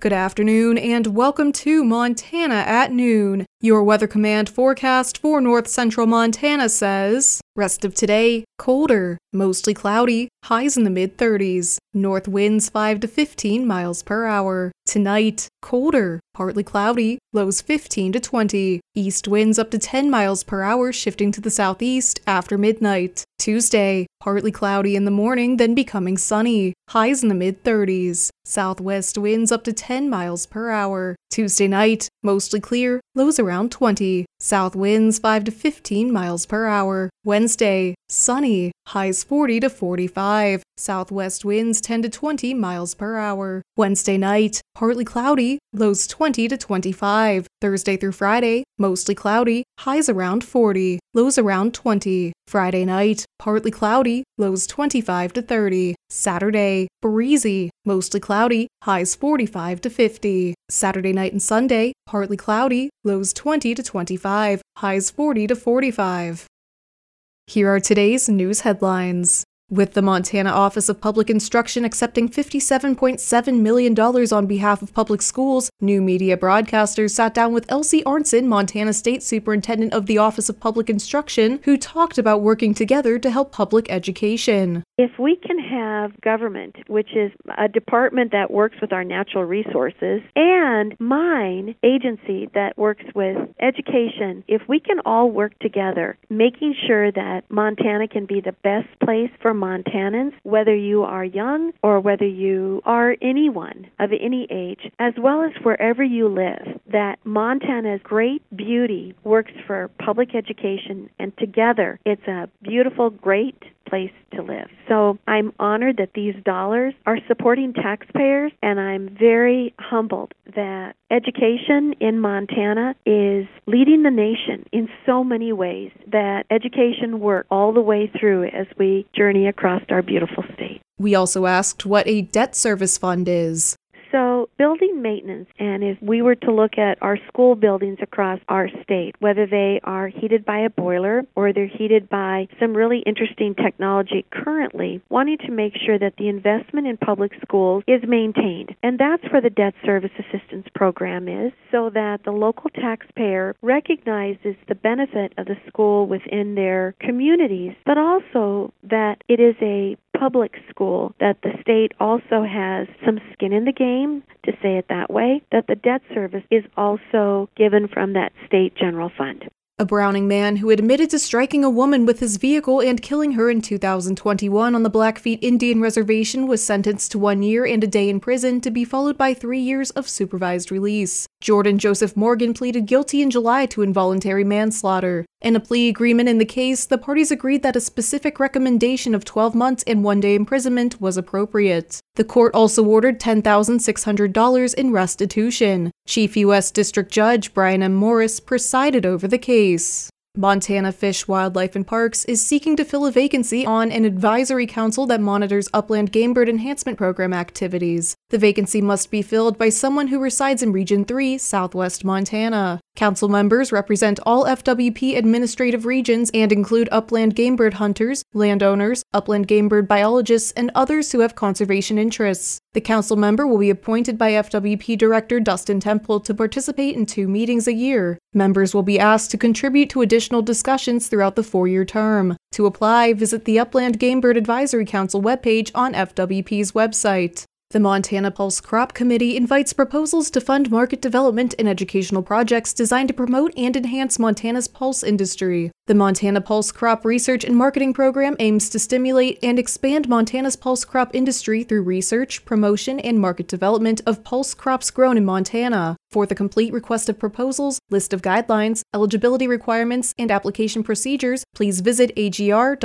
Good afternoon and welcome to Montana at Noon. Your Weather Command forecast for north central Montana says rest of today, colder, mostly cloudy, highs in the mid 30s, north winds 5 to 15 miles per hour. Tonight, colder, partly cloudy, lows 15 to 20, east winds up to 10 miles per hour, shifting to the southeast after midnight. Tuesday, partly cloudy in the morning, then becoming sunny, highs in the mid 30s, southwest winds up to 10 miles per hour. Tuesday night, mostly clear, lows around 20, south winds 5 to 15 miles per hour. Wednesday, sunny, highs 40 to 45, southwest winds 10 to 20 miles per hour. Wednesday night, partly cloudy, lows 20 to 25. Thursday through Friday, mostly cloudy, highs around 40, lows around 20. Friday night, partly cloudy, lows 25 to 30. Saturday, breezy, mostly cloudy, highs 45 to 50. Saturday night and Sunday, partly cloudy, lows 20 to 25, highs 40 to 45. Here are today's news headlines. With the Montana Office of Public Instruction accepting $57.7 million on behalf of public schools, new media broadcasters sat down with Elsie Arntzen, Montana State Superintendent of the Office of Public Instruction, who talked about working together to help public education. If we can have government, which is a department that works with our natural resources, and mine agency that works with education, if we can all work together, making sure that Montana can be the best place for Montanans, whether you are young or whether you are anyone of any age, as well as wherever you live, that Montana's great beauty works for public education, and together it's a beautiful, great place to live. So I'm honored that these dollars are supporting taxpayers, and I'm very humbled that education in Montana is leading the nation in so many ways, that education works all the way through as we journey across our beautiful state. We also asked what a debt service fund is. So, building maintenance, and if we were to look at our school buildings across our state, whether they are heated by a boiler or they're heated by some really interesting technology currently, wanting to make sure that the investment in public schools is maintained. And that's where the debt service assistance program is, so that the local taxpayer recognizes the benefit of the school within their communities, but also that it is a public school, that the state also has some skin in the game, to say it that way, that the debt service is also given from that state general fund. A Browning man who admitted to striking a woman with his vehicle and killing her in 2021 on the Blackfeet Indian Reservation was sentenced to one year and a day in prison to be followed by three years of supervised release. Jordan Joseph Morgan pleaded guilty in July to involuntary manslaughter. In a plea agreement in the case, the parties agreed that a specific recommendation of 12 months and one day imprisonment was appropriate. The court also ordered $10,600 in restitution. Chief U.S. District Judge Brian M. Morris presided over the case. Montana Fish, Wildlife, and Parks is seeking to fill a vacancy on an advisory council that monitors upland game bird enhancement program activities. The vacancy must be filled by someone who resides in Region 3, southwest Montana. Council members represent all FWP administrative regions and include upland game bird hunters, landowners, upland game bird biologists, and others who have conservation interests. The council member will be appointed by FWP Director Dustin Temple to participate in two meetings a year. Members will be asked to contribute to additional discussions throughout the four year term. To apply, visit the Upland Game Bird Advisory Council webpage on FWP's website. The Montana Pulse Crop Committee invites proposals to fund market development and educational projects designed to promote and enhance Montana's pulse industry. The Montana Pulse Crop Research and Marketing Program aims to stimulate and expand Montana's pulse crop industry through research, promotion, and market development of pulse crops grown in Montana. For the complete request of proposals, list of guidelines, eligibility requirements, and application procedures, please visit agr.mt.gov.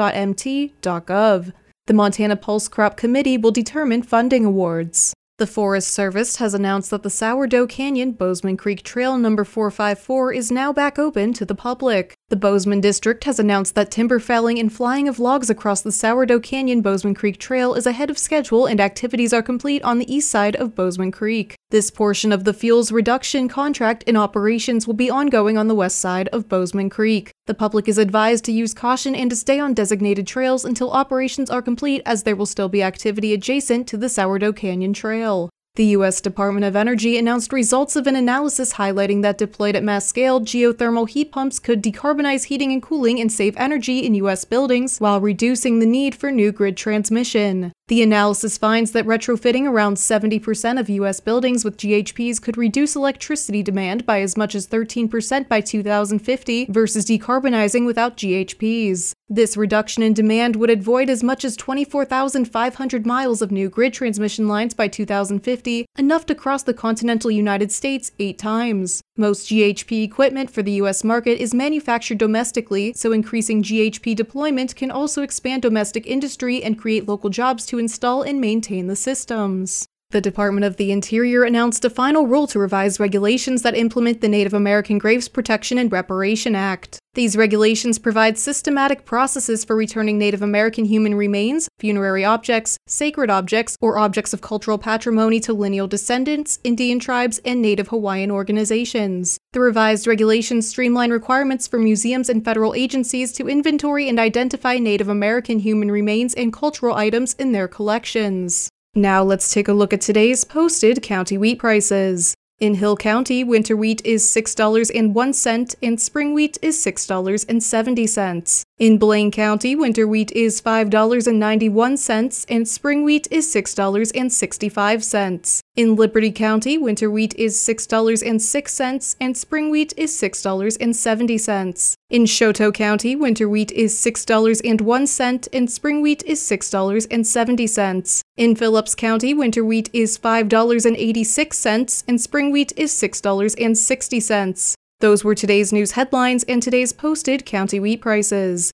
The Montana Pulse Crop Committee will determine funding awards. The Forest Service has announced that the Sourdough Canyon Bozeman Creek Trail number 454 is now back open to the public. The Bozeman District has announced that timber felling and flying of logs across the Sourdough Canyon Bozeman Creek Trail is ahead of schedule and activities are complete on the east side of Bozeman Creek. This portion of the fuels reduction contract and operations will be ongoing on the west side of Bozeman Creek. The public is advised to use caution and to stay on designated trails until operations are complete as there will still be activity adjacent to the Sourdough Canyon Trail. The U.S. Department of Energy announced results of an analysis highlighting that deployed at mass scale, geothermal heat pumps could decarbonize heating and cooling and save energy in U.S. buildings while reducing the need for new grid transmission. The analysis finds that retrofitting around 70% of U.S. buildings with GHPs could reduce electricity demand by as much as 13% by 2050 versus decarbonizing without GHPs. This reduction in demand would avoid as much as 24,500 miles of new grid transmission lines by 2050, enough to cross the continental United States eight times. Most GHP equipment for the US market is manufactured domestically, so increasing GHP deployment can also expand domestic industry and create local jobs to install and maintain the systems. The Department of the Interior announced a final rule to revise regulations that implement the Native American Graves Protection and Repatriation Act. These regulations provide systematic processes for returning Native American human remains, funerary objects, sacred objects, or objects of cultural patrimony to lineal descendants, Indian tribes, and Native Hawaiian organizations. The revised regulations streamline requirements for museums and federal agencies to inventory and identify Native American human remains and cultural items in their collections. Now let's take a look at today's posted county wheat prices. In Hill County, winter wheat is $6.01 and spring wheat is $6.70. In Blaine County, winter wheat is $5.91 and spring wheat is $6.65. In Liberty County, winter wheat is $6.06 and spring wheat is $6.70. In Chouteau County, winter wheat is $6.01 and spring wheat is $6.70. In Phillips County, winter wheat is $5.86 and spring wheat is $6.60. Those were today's news headlines and today's posted county wheat prices.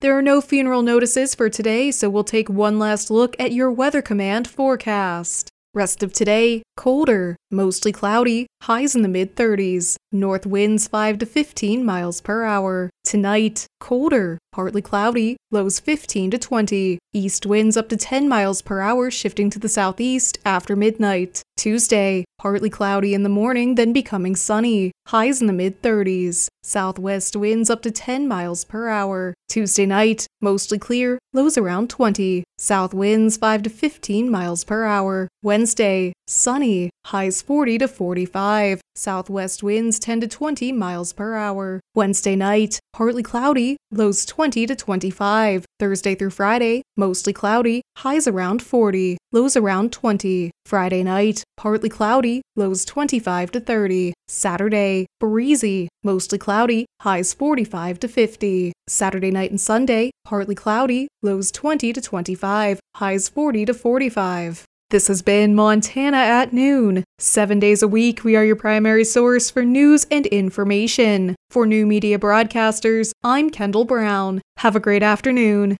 There are no funeral notices for today, so we'll take one last look at your Weather Command forecast. Rest of today, colder, mostly cloudy, highs in the mid 30s. North winds 5 to 15 miles per hour. Tonight, colder, partly cloudy, lows 15 to 20. East winds up to 10 miles per hour, shifting to the southeast after midnight. Tuesday, partly cloudy in the morning, then becoming sunny. Highs in the mid 30s. Southwest winds up to 10 miles per hour. Tuesday night, mostly clear, lows around 20. South winds 5 to 15 miles per hour. Wednesday, sunny, highs 40 to 45. Southwest winds 10 to 20 miles per hour. Wednesday night, partly cloudy, lows 20 to 25. Thursday through Friday, mostly cloudy, highs around 40, lows around 20. Friday night, partly cloudy, lows 25 to 30. Saturday, breezy, mostly cloudy, highs 45 to 50. Saturday night and Sunday, partly cloudy, lows 20 to 25, highs 40 to 45. This has been Montana at Noon. Seven days a week, we are your primary source for news and information. For new media broadcasters, I'm Kendall Brown. Have a great afternoon.